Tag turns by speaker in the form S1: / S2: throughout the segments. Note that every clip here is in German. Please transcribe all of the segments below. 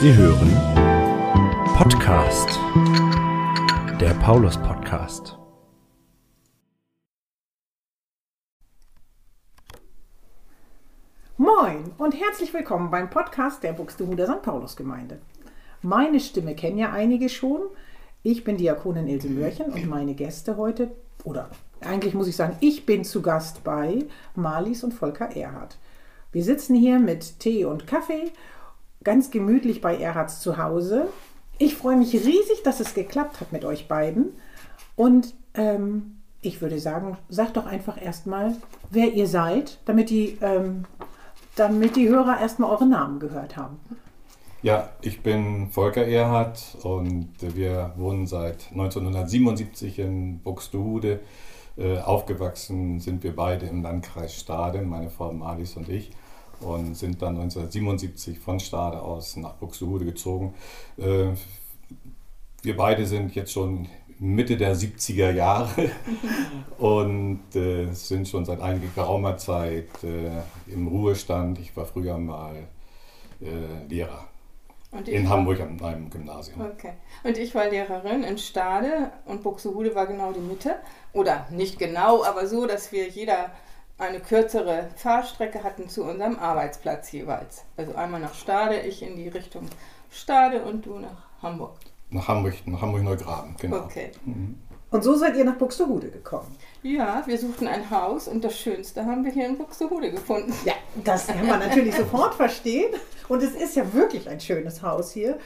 S1: Sie hören Podcast, der Paulus Podcast.
S2: Moin und herzlich willkommen beim Podcast der Buxtehuder St. Paulus Gemeinde. Meine Stimme kennen ja einige schon. Ich bin Diakonin Ilse Mörchen und meine Gäste heute, oder eigentlich muss ich sagen, ich bin zu Gast bei Marlies und Volker Erhard. Wir sitzen hier mit Tee und Kaffee, ganz gemütlich bei Erhards zu Hause. Ich freue mich riesig, dass es geklappt hat mit euch beiden. Und ähm, ich würde sagen, sagt doch einfach erstmal, wer ihr seid, damit die, ähm, damit die Hörer erstmal eure Namen gehört haben.
S3: Ja, ich bin Volker Erhard und wir wohnen seit 1977 in Buxtehude. Äh, aufgewachsen sind wir beide im Landkreis Stade, meine Frau Marlies und ich, und sind dann 1977 von Stade aus nach Buxtehude gezogen. Äh, wir beide sind jetzt schon Mitte der 70er Jahre und äh, sind schon seit einiger geraumer Zeit äh, im Ruhestand. Ich war früher mal Lehrer in Hamburg an einem Gymnasium.
S4: Okay. Und ich war Lehrerin in Stade und Buxtehude war genau die Mitte. Oder nicht genau, aber so, dass wir jeder eine kürzere Fahrstrecke hatten zu unserem Arbeitsplatz jeweils. Also einmal nach Stade, ich in die Richtung Stade und du nach Hamburg.
S3: Nach Hamburg, nach Hamburg-Neugraben, genau.
S4: Okay.
S3: Mhm.
S2: Und so seid ihr nach Buxtehude gekommen.
S4: Ja, wir suchten ein Haus und das Schönste haben wir hier in Buxtehude gefunden.
S2: Ja, das kann man natürlich sofort verstehen. Und es ist ja wirklich ein schönes Haus hier.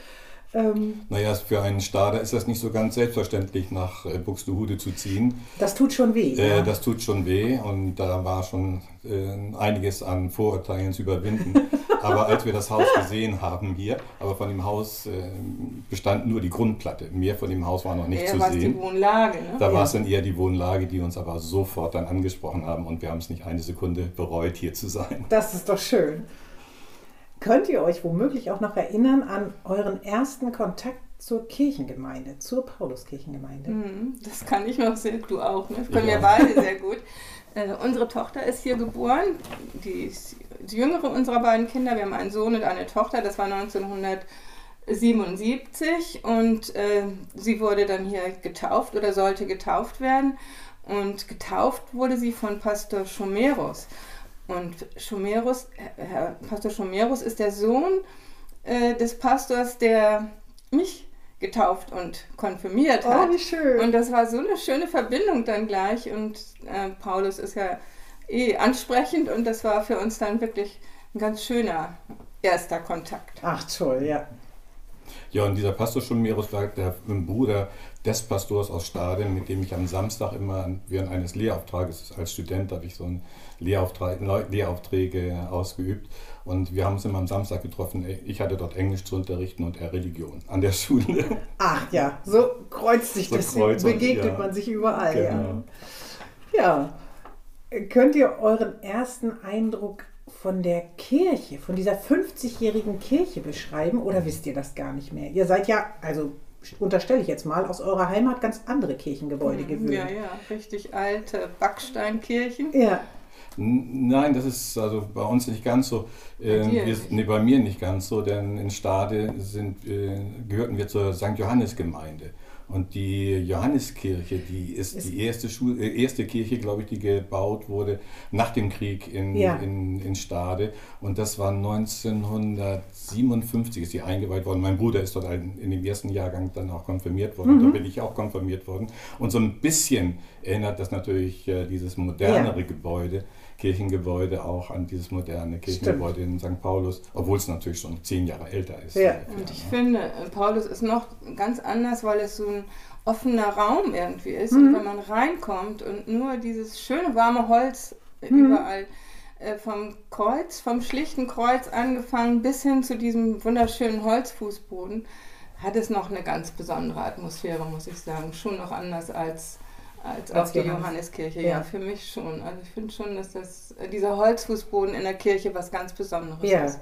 S2: Ähm,
S3: Naja, für einen Stader ist das nicht so ganz selbstverständlich, nach äh, Buxtehude zu ziehen.
S2: das tut schon weh.
S3: Äh,
S2: ja.
S3: das tut schon weh und da war schon äh, einiges an Vorurteilen zu überwinden. aber als wir das Haus gesehen haben hier, aber von dem Haus äh, bestand nur die Grundplatte. Mehr von dem Haus war noch nicht
S4: Ja,
S3: zu
S4: es die
S3: sehen.
S4: Wohnlage, ne?
S3: Da
S2: Ja.
S3: war es dann eher die Wohnlage, die uns aber sofort dann angesprochen haben und wir haben es nicht eine Sekunde bereut, hier zu sein.
S2: Das ist doch schön. Könnt ihr euch womöglich auch noch erinnern an euren ersten Kontakt zur Kirchengemeinde, zur Pauluskirchengemeinde?
S4: Mhm, Das kann ich noch sehr, du auch, ne? Das können
S3: Ja.
S4: wir beide sehr gut. Äh, unsere Tochter ist hier geboren, die, ist die jüngere unserer beiden Kinder. Wir haben einen Sohn und eine Tochter, das war 1977 und äh, sie wurde dann hier getauft oder sollte getauft werden. Und getauft wurde sie von Pastor Schomerus. Und Schomerus, Herr Pastor Schomerus ist der Sohn äh, des Pastors, der mich getauft und konfirmiert hat.
S2: Oh, wie schön.
S4: Und das war so eine schöne Verbindung dann gleich. Und äh, Paulus ist ja eh ansprechend und das war für uns dann wirklich ein ganz schöner erster Kontakt.
S2: Ach toll, ja.
S3: Ja, und dieser Pastor Schomerus war der Bruder des Pastors aus Stade, mit dem ich am Samstag immer während eines Lehrauftrages, als Student habe ich so einen Lehraufträge ausgeübt und wir haben uns immer am Samstag getroffen. Ich hatte dort Englisch zu unterrichten und er Religion an der Schule.
S2: Ach ja, so kreuzt sich
S3: So
S2: das,
S3: kreuzt
S2: begegnet
S3: ja.
S2: man sich überall.
S3: Genau.
S2: Ja. ja. Könnt ihr euren ersten Eindruck von der Kirche, von dieser 50-jährigen Kirche beschreiben oder wisst ihr das gar nicht mehr? Ihr seid ja, also unterstelle ich jetzt mal, aus eurer Heimat ganz andere Kirchengebäude gewöhnt.
S4: Ja, ja, richtig alte Backsteinkirchen.
S2: ja.
S3: Nein, das ist also bei uns nicht ganz so. Ähm,
S4: dir
S3: wir, nee, bei mir nicht ganz so, denn in Stade sind, äh, gehörten wir zur St. Johannes-Gemeinde. Und die Johanneskirche, die ist,
S2: Ist-
S3: die erste, Schul äh, erste Kirche, glaube ich, die gebaut wurde nach dem Krieg in,
S2: Ja.
S3: in, in Stade. Und das war 1957 ist sie eingeweiht worden. Mein Bruder ist dort in dem ersten Jahrgang dann auch konfirmiert worden. Da bin ich auch konfirmiert worden. Und so ein bisschen erinnert das natürlich äh, dieses modernere Gebäude, Kirchengebäude auch an dieses moderne Kirchengebäude in St. Paulus, obwohl es natürlich schon zehn Jahre älter ist.
S2: Ja.
S3: ungefähr,
S4: Und ich
S3: ne?
S4: finde, äh, Paulus ist noch ganz anders, weil es so ein offener Raum irgendwie ist.
S2: Mhm.
S4: Und wenn man reinkommt und nur dieses schöne warme Holz
S2: Mhm.
S4: überall äh, vom Kreuz, vom schlichten Kreuz angefangen bis hin zu diesem wunderschönen Holzfußboden, hat es noch eine ganz besondere Atmosphäre, muss ich sagen. Schon noch anders als, als,
S2: Als
S4: auf die
S2: Johannes.
S4: Johanneskirche.
S2: Ja.
S4: Ja. für mich schon. Also ich finde schon, dass das, äh, dieser Holzfußboden in der Kirche was ganz Besonderes
S2: Ja.
S4: ist.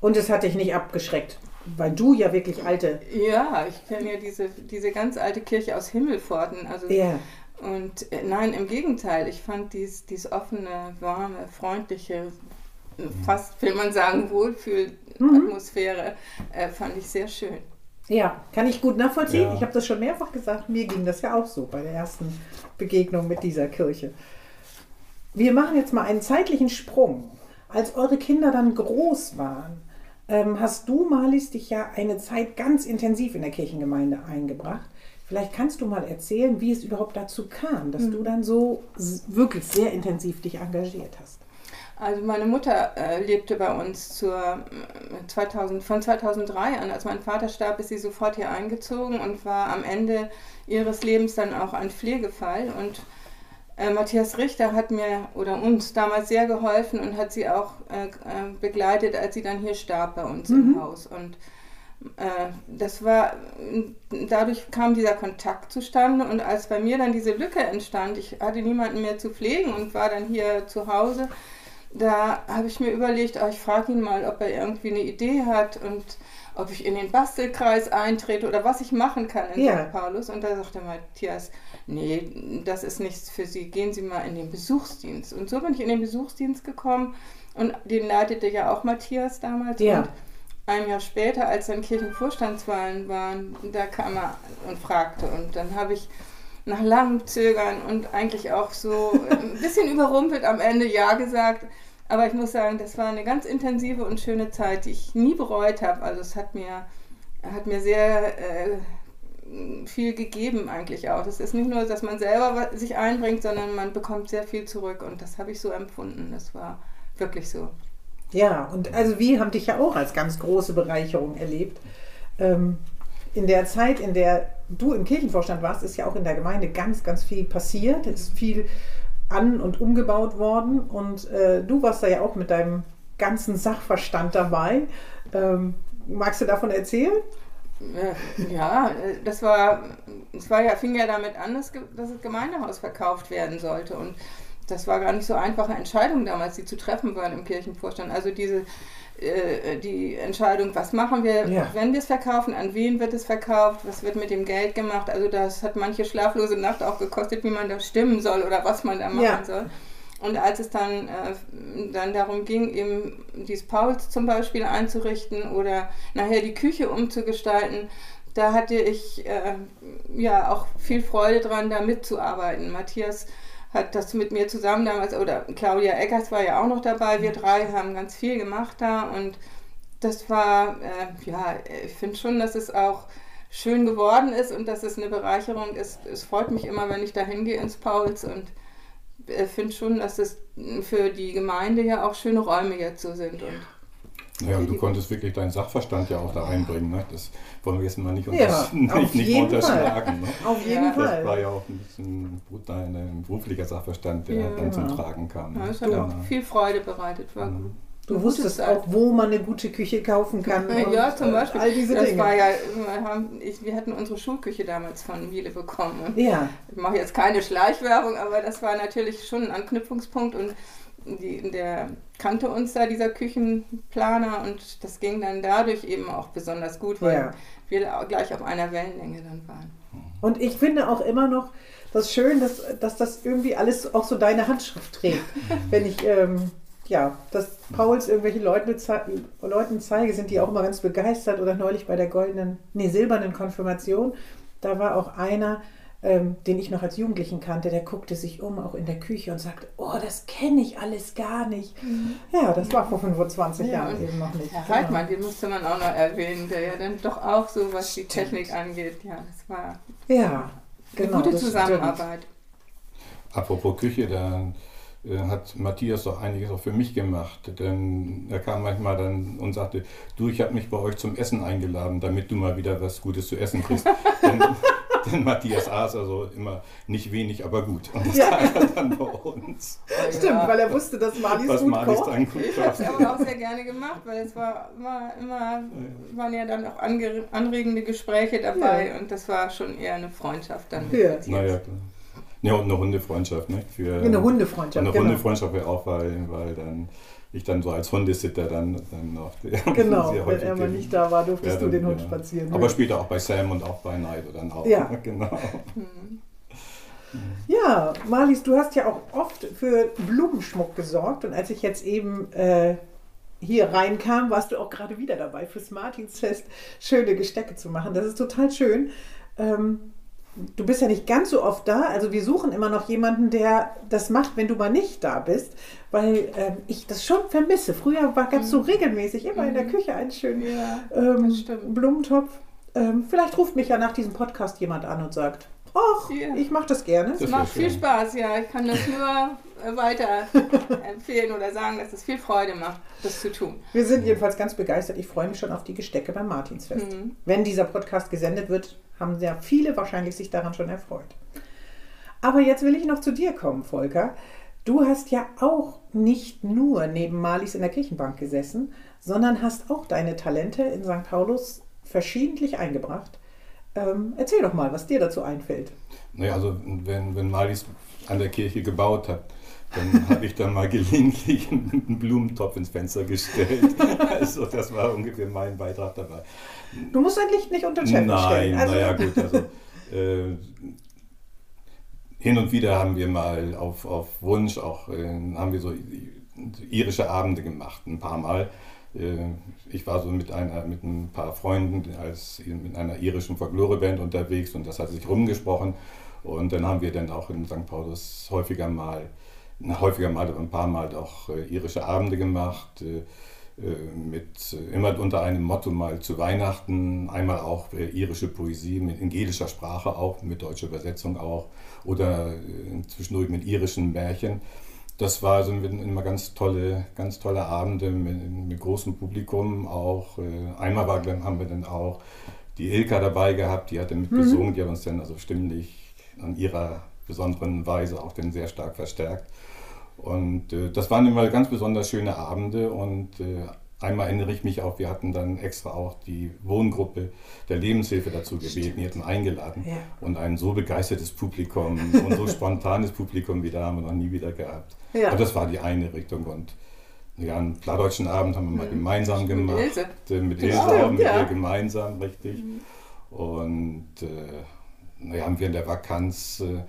S2: Und es hat dich nicht abgeschreckt, weil du ja wirklich alte.
S4: Ja, ich kenne ja diese, diese ganz alte Kirche aus Himmelpforten. Also,
S2: Ja.
S4: Und äh, nein, im Gegenteil, ich fand dies, dies offene, warme, freundliche fast, will man sagen, Wohlfühlatmosphäre, äh, fand ich sehr schön.
S2: Ja, kann ich gut nachvollziehen.
S3: Ja.
S2: Ich habe das schon mehrfach gesagt. Mir ging das ja auch so bei der ersten Begegnung mit dieser Kirche. Wir machen jetzt mal einen zeitlichen Sprung. Als eure Kinder dann groß waren, ähm, hast du, Marlies, dich ja eine Zeit ganz intensiv in der Kirchengemeinde eingebracht. Vielleicht kannst du mal erzählen, wie es überhaupt dazu kam, dass du dann so wirklich sehr intensiv dich engagiert hast.
S4: Also meine Mutter äh, lebte bei uns zur, äh, 2000, von 2003 an. Als mein Vater starb, ist sie sofort hier eingezogen und war am Ende ihres Lebens dann auch ein Pflegefall. Und äh, Matthias Richter hat mir oder uns damals sehr geholfen und hat sie auch äh, äh, begleitet, als sie dann hier starb bei uns im Haus. Und äh, das war, dadurch kam dieser Kontakt zustande und als bei mir dann diese Lücke entstand, ich hatte niemanden mehr zu pflegen und war dann hier zu Hause, da habe ich mir überlegt, oh, ich frage ihn mal, ob er irgendwie eine Idee hat und ob ich in den Bastelkreis eintrete oder was ich machen kann in
S2: Ja.
S4: St. Paulus. Und da sagte Matthias, nee, das ist nichts für Sie, gehen Sie mal in den Besuchsdienst. Und so bin ich in den Besuchsdienst gekommen und den leitete ja auch Matthias damals.
S2: Ja.
S4: Und ein Jahr später, als dann Kirchenvorstandswahlen waren, da kam er und fragte. Und dann habe ich nach langem Zögern und eigentlich auch so ein bisschen überrumpelt am Ende Ja gesagt. Aber ich muss sagen, das war eine ganz intensive und schöne Zeit, die ich nie bereut habe. Also es hat mir, hat mir sehr äh, viel gegeben eigentlich auch. Es ist nicht nur, dass man selber sich einbringt, sondern man bekommt sehr viel zurück. Und das habe ich so empfunden. Das war wirklich so.
S2: Ja, und also wir haben dich ja auch als ganz große Bereicherung erlebt. Ähm, in der Zeit, in der du im Kirchenvorstand warst, ist ja auch in der Gemeinde ganz, ganz viel passiert. Es ist viel an- und umgebaut worden. Und äh, du warst da ja auch mit deinem ganzen Sachverstand dabei. Ähm, magst du davon erzählen?
S4: Äh, Ja, äh, das war, es war ja, fing ja damit an, dass, dass das Gemeindehaus verkauft werden sollte. Und das war gar nicht so einfache Entscheidung damals, die zu treffen waren im Kirchenvorstand. Also diese, äh, die Entscheidung, was machen wir,
S2: Ja.
S4: wenn wir es verkaufen, an wen wird es verkauft, was wird mit dem Geld gemacht. Also das hat manche schlaflose Nacht auch gekostet, wie man da stimmen soll oder was man da machen
S2: Ja.
S4: soll. Und als es dann, äh, dann darum ging, eben dieses Pauls zum Beispiel einzurichten oder nachher die Küche umzugestalten, da hatte ich äh, ja auch viel Freude dran, da mitzuarbeiten. Matthias hat das mit mir zusammen damals, oder Claudia Eggers war ja auch noch dabei. Wir drei haben ganz viel gemacht da und das war, äh, ja, ich finde schon, dass es auch schön geworden ist und dass es eine Bereicherung ist. Es freut mich immer, wenn ich da hingehe ins Pauls und äh, finde schon, dass es für die Gemeinde ja auch schöne Räume jetzt so sind. Und
S3: Ja, und du konntest wirklich deinen Sachverstand ja auch da einbringen. Ne? Das wollen wir jetzt mal nicht,
S2: Ja,
S3: unters
S2: auf
S3: nicht, nicht unterschlagen. Ne?
S2: Auf jeden
S4: Ja.
S3: Das war
S2: Fall.
S3: ja auch ein bisschen dein ein beruflicher Sachverstand, der
S4: Ja.
S3: dann zum Tragen kam.
S4: ja,
S3: Ne?
S4: es hat
S3: Ja.
S4: auch viel Freude bereitet. War
S3: Mhm.
S2: Du
S4: eine
S2: wusstest auch, wo man eine gute Küche kaufen kann. und,
S4: Ja, zum
S2: äh,
S4: Beispiel.
S2: All diese
S4: das
S2: Dinge.
S4: war ja, wir, haben, ich, wir hatten unsere Schulküche damals von Miele bekommen.
S2: Ja,
S4: ich mache jetzt keine Schleichwerbung, aber das war natürlich schon ein Anknüpfungspunkt und die, der kannte uns da, dieser Küchenplaner und das ging dann dadurch eben auch besonders gut, weil
S2: Ja.
S4: wir gleich auf einer Wellenlänge dann waren.
S2: Und ich finde auch immer noch das schön, dass, dass das irgendwie alles auch so deine Handschrift trägt. Wenn ich, ähm, ja, dass Pauls irgendwelche Leute, Leuten zeige, sind die auch immer ganz begeistert. Oder neulich bei der goldenen, nee, silbernen Konfirmation, da war auch einer, ähm, den ich noch als Jugendlichen kannte, der guckte sich um, auch in der Küche und sagte, oh, das kenne ich alles gar nicht. Ja, das war vor 25
S4: Ja,
S2: Jahren eben noch nicht.
S4: Herr
S2: Genau.
S4: Heidmann, den musste man auch noch erwähnen, der ja dann doch auch so, was die
S2: Stimmt.
S4: Technik angeht, ja, das war
S2: Ja, genau.
S4: eine gute
S2: das
S4: Zusammenarbeit.
S3: Apropos Küche, da äh, hat Matthias doch einiges auch für mich gemacht. Denn er kam manchmal dann und sagte, du, ich habe mich bei euch zum Essen eingeladen, damit du mal wieder was Gutes zu essen kriegst. denn, denn Matthias aß also immer nicht wenig, aber gut. Und das
S2: Ja.
S3: tat er dann bei uns.
S2: Stimmt. Stimmt, weil er wusste, dass Marlies
S3: was
S2: gut
S3: Marlies
S2: kocht.
S3: dann gut
S4: Ich habe es aber auch sehr gerne gemacht, weil es war immer, immer waren ja dann auch ange anregende Gespräche dabei
S2: Ja.
S4: und das war schon eher eine Freundschaft dann. mit
S2: Ja.
S4: Matthias.
S3: Naja, klar. Ja, und eine Hundefreundschaft, ne? Für,
S2: Eine Hundefreundschaft,
S3: Eine
S2: genau.
S3: Hundefreundschaft wäre auch, weil, weil dann ich dann so als Hundesitter dann, dann noch
S2: Genau, wenn er mal nicht da war, durftest
S3: Ja,
S2: du den Hund
S3: ja.
S2: spazieren.
S3: Aber
S2: hören.
S3: später auch bei Sam und auch bei Neid dann auch.
S2: Ja.
S3: Genau.
S4: Hm.
S2: Ja, Marlies, du hast ja auch oft für Blumenschmuck gesorgt und als ich jetzt eben äh, hier reinkam, warst du auch gerade wieder dabei, fürs Martinsfest schöne Gestecke zu machen. Das ist total schön. Ähm, du bist ja nicht ganz so oft da, also wir suchen immer noch jemanden, der das macht, wenn du mal nicht da bist, weil ähm, ich das schon vermisse. Früher gab es so regelmäßig immer in der Küche einen schönen
S4: Ja,
S2: ähm. Blumentopf. Ähm, vielleicht ruft mich ja nach diesem Podcast jemand an und sagt, ach,
S4: Ja.
S2: ich mache das gerne.
S3: Das
S4: Es
S3: wär
S4: macht viel
S3: schön.
S4: Spaß, ja. Ich kann das nur äh, weiter empfehlen oder sagen, dass es viel Freude macht, das zu tun.
S2: Wir sind jedenfalls ganz begeistert. Ich freue mich schon auf die Gestecke beim Martinsfest.
S4: Mhm.
S2: Wenn dieser Podcast gesendet wird, haben sehr viele wahrscheinlich sich daran schon erfreut. Aber jetzt will ich noch zu dir kommen, Volker. Du hast ja auch nicht nur neben Marlies in der Kirchenbank gesessen, sondern hast auch deine Talente in St. Paulus verschiedentlich eingebracht. Ähm, erzähl doch mal, was dir dazu einfällt.
S3: Naja, also wenn, wenn Marlies an der Kirche gebaut hat, dann habe ich dann mal gelegentlich einen Blumentopf ins Fenster gestellt. Also das war ungefähr mein Beitrag dabei.
S2: Du musst dein Licht nicht unter Scheffel
S3: Nein.
S2: Also,
S3: naja gut, also äh, hin und wieder haben wir mal auf, auf Wunsch auch, äh, haben wir so irische Abende gemacht, ein paar Mal. Äh, ich war so mit, einer, mit ein paar Freunden als mit einer irischen Folkloreband unterwegs und das hat sich rumgesprochen. Und dann haben wir dann auch in St. Paulus häufiger mal, na, häufiger mal, ein paar Mal auch äh, irische Abende gemacht. Äh, äh, mit äh, immer unter einem Motto mal zu Weihnachten, einmal auch irische Poesie mit in gelischer Sprache auch, mit deutscher Übersetzung auch oder zwischendurch mit irischen Märchen. Das war also immer ganz tolle, ganz tolle Abende mit, mit großem Publikum auch. Äh, Einmal war, dann haben wir dann auch die Ilka dabei gehabt, die hat dann mitgesungen, die hat uns dann also stimmlich an ihrer besonderen Weise auch dann sehr stark verstärkt. Und äh, das waren immer ganz besonders schöne Abende und äh, einmal erinnere ich mich auch, wir hatten dann extra auch die Wohngruppe der Lebenshilfe dazu gebeten, die hatten eingeladen.
S2: Ja.
S3: Und ein so begeistertes Publikum und so spontanes Publikum wie da haben wir noch nie wieder gehabt.
S2: Ja.
S3: Aber das war die eine Richtung und ja, einen plattdeutschen Abend haben wir mal gemeinsam
S4: Mit
S3: gemacht.
S4: Ilse.
S3: Äh, Mit
S4: Ja,
S3: Ilse auch, mit
S2: ja.
S3: ihr gemeinsam, richtig. Und äh, naja, haben wir in der Vakanz, äh,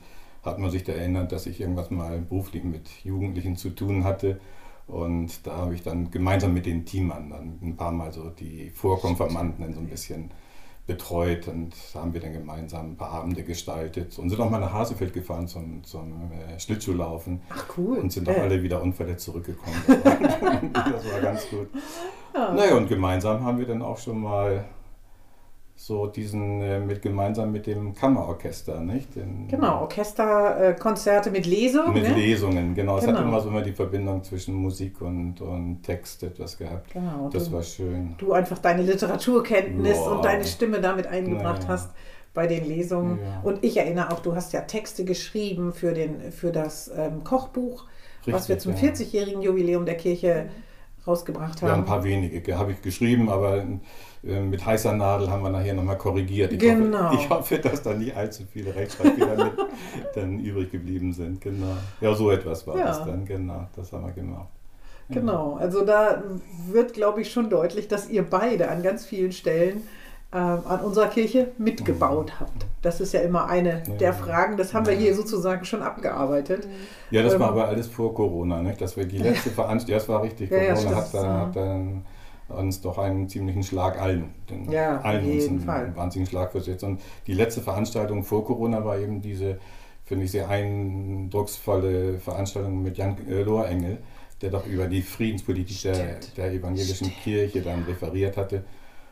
S3: hat man sich da erinnert, dass ich irgendwas mal beruflich mit Jugendlichen zu tun hatte. Und da habe ich dann gemeinsam mit den Teamern dann ein paar Mal so die Vorkonfirmanden so ein bisschen betreut und da haben wir dann gemeinsam ein paar Abende gestaltet und sind auch mal nach Hasefeld gefahren zum, zum äh, Schlittschuhlaufen
S2: Ach cool.
S3: und sind auch
S2: Ja.
S3: alle wieder unverletzt zurückgekommen. das war ganz gut. Naja, und gemeinsam haben wir dann auch schon mal so diesen, äh, mit gemeinsam mit dem Kammerorchester, nicht? Den,
S2: Genau, Orchesterkonzerte mit Lesung.
S3: Mit
S2: ne?
S3: Lesungen, genau. Es
S2: Genau.
S3: hat immer so immer die Verbindung zwischen Musik und, und Text etwas gehabt.
S2: Genau,
S3: Das
S2: du-
S3: war schön.
S2: du einfach deine Literaturkenntnis
S3: Ja.
S2: und deine Stimme damit eingebracht
S3: Ja.
S2: hast bei den Lesungen.
S3: Ja.
S2: Und ich erinnere auch, du hast ja Texte geschrieben für, den, für das ähm, Kochbuch, was wir
S3: Richtig,
S2: zum
S3: ja.
S2: 40-jährigen Jubiläum der Kirche rausgebracht
S3: Ja, ein
S2: haben.
S3: paar wenige habe ich geschrieben, aber äh, mit heißer Nadel haben wir nachher nochmal korrigiert. Ich,
S2: Genau.
S3: hoffe, ich hoffe, dass da nicht allzu viele Rechtschreibfehler mit dann übrig geblieben sind. Genau. Ja, so etwas war
S2: Ja.
S3: das dann, genau. Das haben wir gemacht.
S2: Genau, also da wird, glaube ich, schon deutlich, dass ihr beide an ganz vielen Stellen ähm, an unserer Kirche mitgebaut habt. Das ist ja immer eine
S3: Ja.
S2: der Fragen, das haben wir hier sozusagen schon abgearbeitet.
S3: Ja, das
S2: Ähm,
S3: war aber alles vor Corona, nicht? Das war die letzte Veranstaltung, das war richtig. Corona hat, dann, hat dann uns doch einen ziemlichen Schlag allen, den,
S2: Ja,
S3: allen uns einen
S2: Fall.
S3: wahnsinnigen Schlag versetzt. Und die letzte Veranstaltung vor Corona war eben diese, finde ich, sehr eindrucksvolle Veranstaltung mit Jan äh, Lohrengel, der doch über die Friedenspolitik der, der evangelischen
S2: Stimmt.
S3: Kirche dann referiert hatte.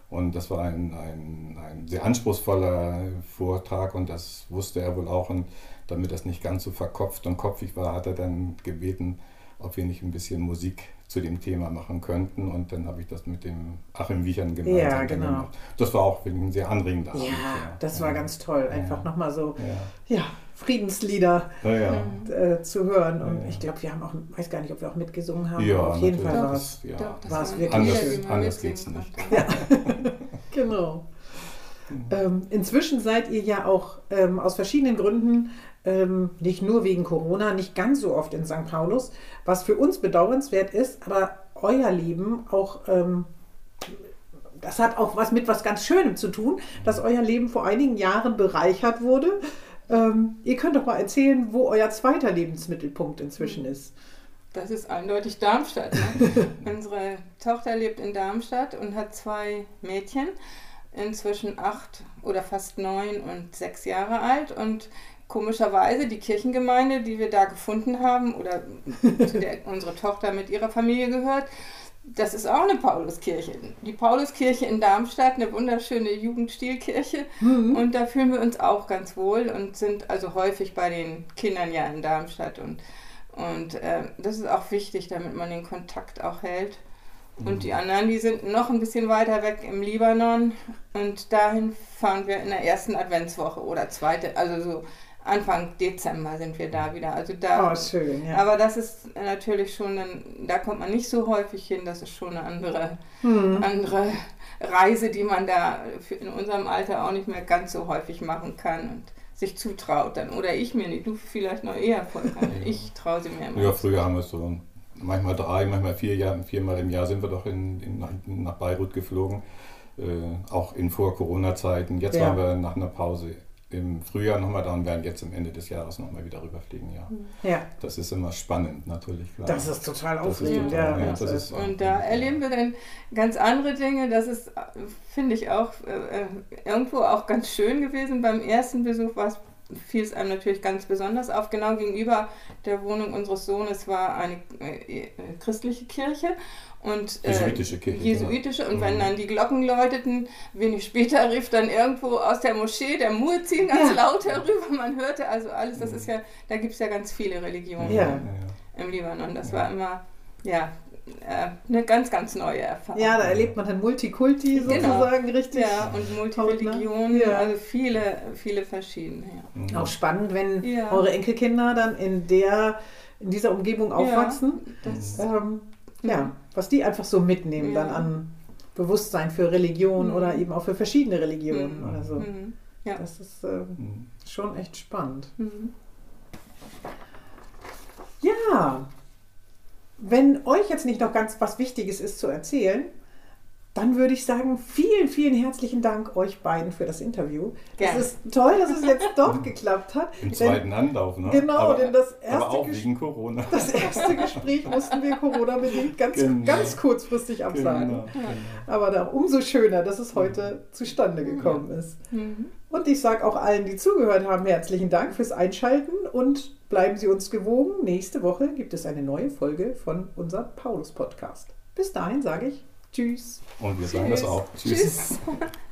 S3: Und das war ein, ein, ein sehr anspruchsvoller Vortrag und das wusste er wohl auch. Und damit das nicht ganz so verkopft und kopfig war, hat er dann gebeten, ob wir nicht ein bisschen Musik zu dem Thema machen könnten. Und dann habe ich das mit dem Achim Wiechern gemeinsam
S2: Ja, genau.
S3: gemacht. Das war auch ein sehr anregender
S2: Ja,
S3: Abend.
S2: das war ganz toll, einfach
S3: Ja.
S2: nochmal so
S3: Ja,
S2: ja, Friedenslieder
S3: ja. ja.
S2: äh, zu hören. Und
S3: Ja, ja.
S2: ich glaube, wir haben auch, weiß gar nicht, ob wir auch mitgesungen haben,
S3: Ja,
S2: aber auf jeden
S3: natürlich.
S2: Fall war es.
S3: ja.
S4: Doch, das
S2: War es
S4: waren
S2: wirklich
S4: Lieder,
S3: schön. Anders geht's
S4: konnte.
S2: Genau. Ähm, inzwischen seid ihr ja auch ähm, aus verschiedenen Gründen, ähm, nicht nur wegen Corona, nicht ganz so oft in St. Paulus, was für uns bedauernswert ist, aber euer Leben auch, ähm, das hat auch was mit was ganz Schönem zu tun, dass euer Leben vor einigen Jahren bereichert wurde Ähm, ihr könnt doch mal erzählen, wo euer zweiter Lebensmittelpunkt inzwischen ist.
S4: Das ist eindeutig Darmstadt. Ne? Unsere Tochter lebt in Darmstadt und hat zwei Mädchen, inzwischen acht oder fast neun und sechs Jahre alt. Und komischerweise die Kirchengemeinde, die wir da gefunden haben oder zu der unsere Tochter mit ihrer Familie gehört, das ist auch eine Pauluskirche. Die Pauluskirche in Darmstadt, eine wunderschöne Jugendstilkirche.
S2: Mhm.
S4: Und da fühlen wir uns auch ganz wohl und sind also häufig bei den Kindern ja in Darmstadt. Und, und äh, das ist auch wichtig, damit man den Kontakt auch hält. Und die anderen, die sind noch ein bisschen weiter weg im Libanon. Und dahin fahren wir in der ersten Adventswoche oder zweite, also so Anfang Dezember sind wir da wieder. Also da,
S2: Oh, schön, ja.
S4: aber das ist natürlich schon, ein, da kommt man nicht so häufig hin. Das ist schon eine andere,
S2: Mhm.
S4: andere Reise, die man da in unserem Alter auch nicht mehr ganz so häufig machen kann und sich zutraut dann. Oder ich mir nicht, du vielleicht noch eher Volker. Ich traue sie mir immer.
S3: Ja, früher haben wir so manchmal drei, manchmal vier Jahre, viermal im Jahr sind wir doch in, in, nach, nach Beirut geflogen. Äh, auch in Vor-Corona-Zeiten. Jetzt
S2: Ja.
S3: waren wir nach einer Pause im Frühjahr nochmal da und werden jetzt am Ende des Jahres nochmal wieder rüberfliegen. Ja.
S2: Ja,
S3: Das ist immer spannend, natürlich. Klar.
S2: das ist total aufregend. ja,
S3: ja,
S2: das ist-
S4: Und da erleben wir dann ganz andere Dinge. Das ist, äh, finde ich, auch äh, äh, irgendwo auch ganz schön gewesen. Beim ersten Besuch war es fiel es einem natürlich ganz besonders auf. Genau gegenüber der Wohnung unseres Sohnes war eine äh, äh, christliche Kirche. Und, äh,
S3: Jesuitische Kirche,
S4: Jesuitische. Und
S3: genau.
S4: wenn
S3: Mhm.
S4: dann die Glocken läuteten, wenig später rief dann irgendwo aus der Moschee der Muezzin ganz laut herüber. Man hörte also alles. Das ist ja, da gibt es ja ganz viele Religionen
S2: Ja.
S4: im Libanon. Das war immer, ja, eine ganz, ganz neue Erfahrung.
S2: Ja, da erlebt man dann Multikulti
S4: Genau.
S2: sozusagen richtig.
S4: Ja, und Multireligionen,
S2: Ja.
S4: also viele, viele verschiedene. Ja.
S3: Mhm.
S2: Auch spannend, wenn
S4: Ja.
S2: eure Enkelkinder dann in der in dieser Umgebung aufwachsen.
S4: Das,
S2: Ähm, ja, was die einfach so mitnehmen
S4: Ja.
S2: dann an Bewusstsein für Religion
S4: Mhm.
S2: oder eben auch für verschiedene Religionen
S3: Mhm.
S2: oder so.
S4: mhm. Ja.
S2: Das ist
S3: Mhm.
S2: schon echt spannend.
S4: Mhm.
S2: Ja, wenn euch jetzt nicht noch ganz was Wichtiges ist zu erzählen, dann würde ich sagen, vielen, vielen herzlichen Dank euch beiden für das Interview.
S4: Gerne.
S2: Es ist toll, dass es jetzt doch geklappt hat.
S3: Im zweiten Anlauf, ne?
S2: Genau,
S3: aber,
S2: denn das erste
S3: aber auch wegen Corona.
S2: Das erste Gespräch mussten wir Corona-bedingt ganz,
S3: Genau.
S2: ganz kurzfristig absagen.
S3: Genau.
S2: Aber da umso schöner, dass es heute zustande gekommen ist.
S4: Mhm.
S2: Und ich sage auch allen, die zugehört haben, herzlichen Dank fürs Einschalten und bleiben Sie uns gewogen. Nächste Woche gibt es eine neue Folge von unserem Paulus-Podcast. Bis dahin sage ich Tschüss.
S3: Und wir sagen das auch.
S4: Tschüss.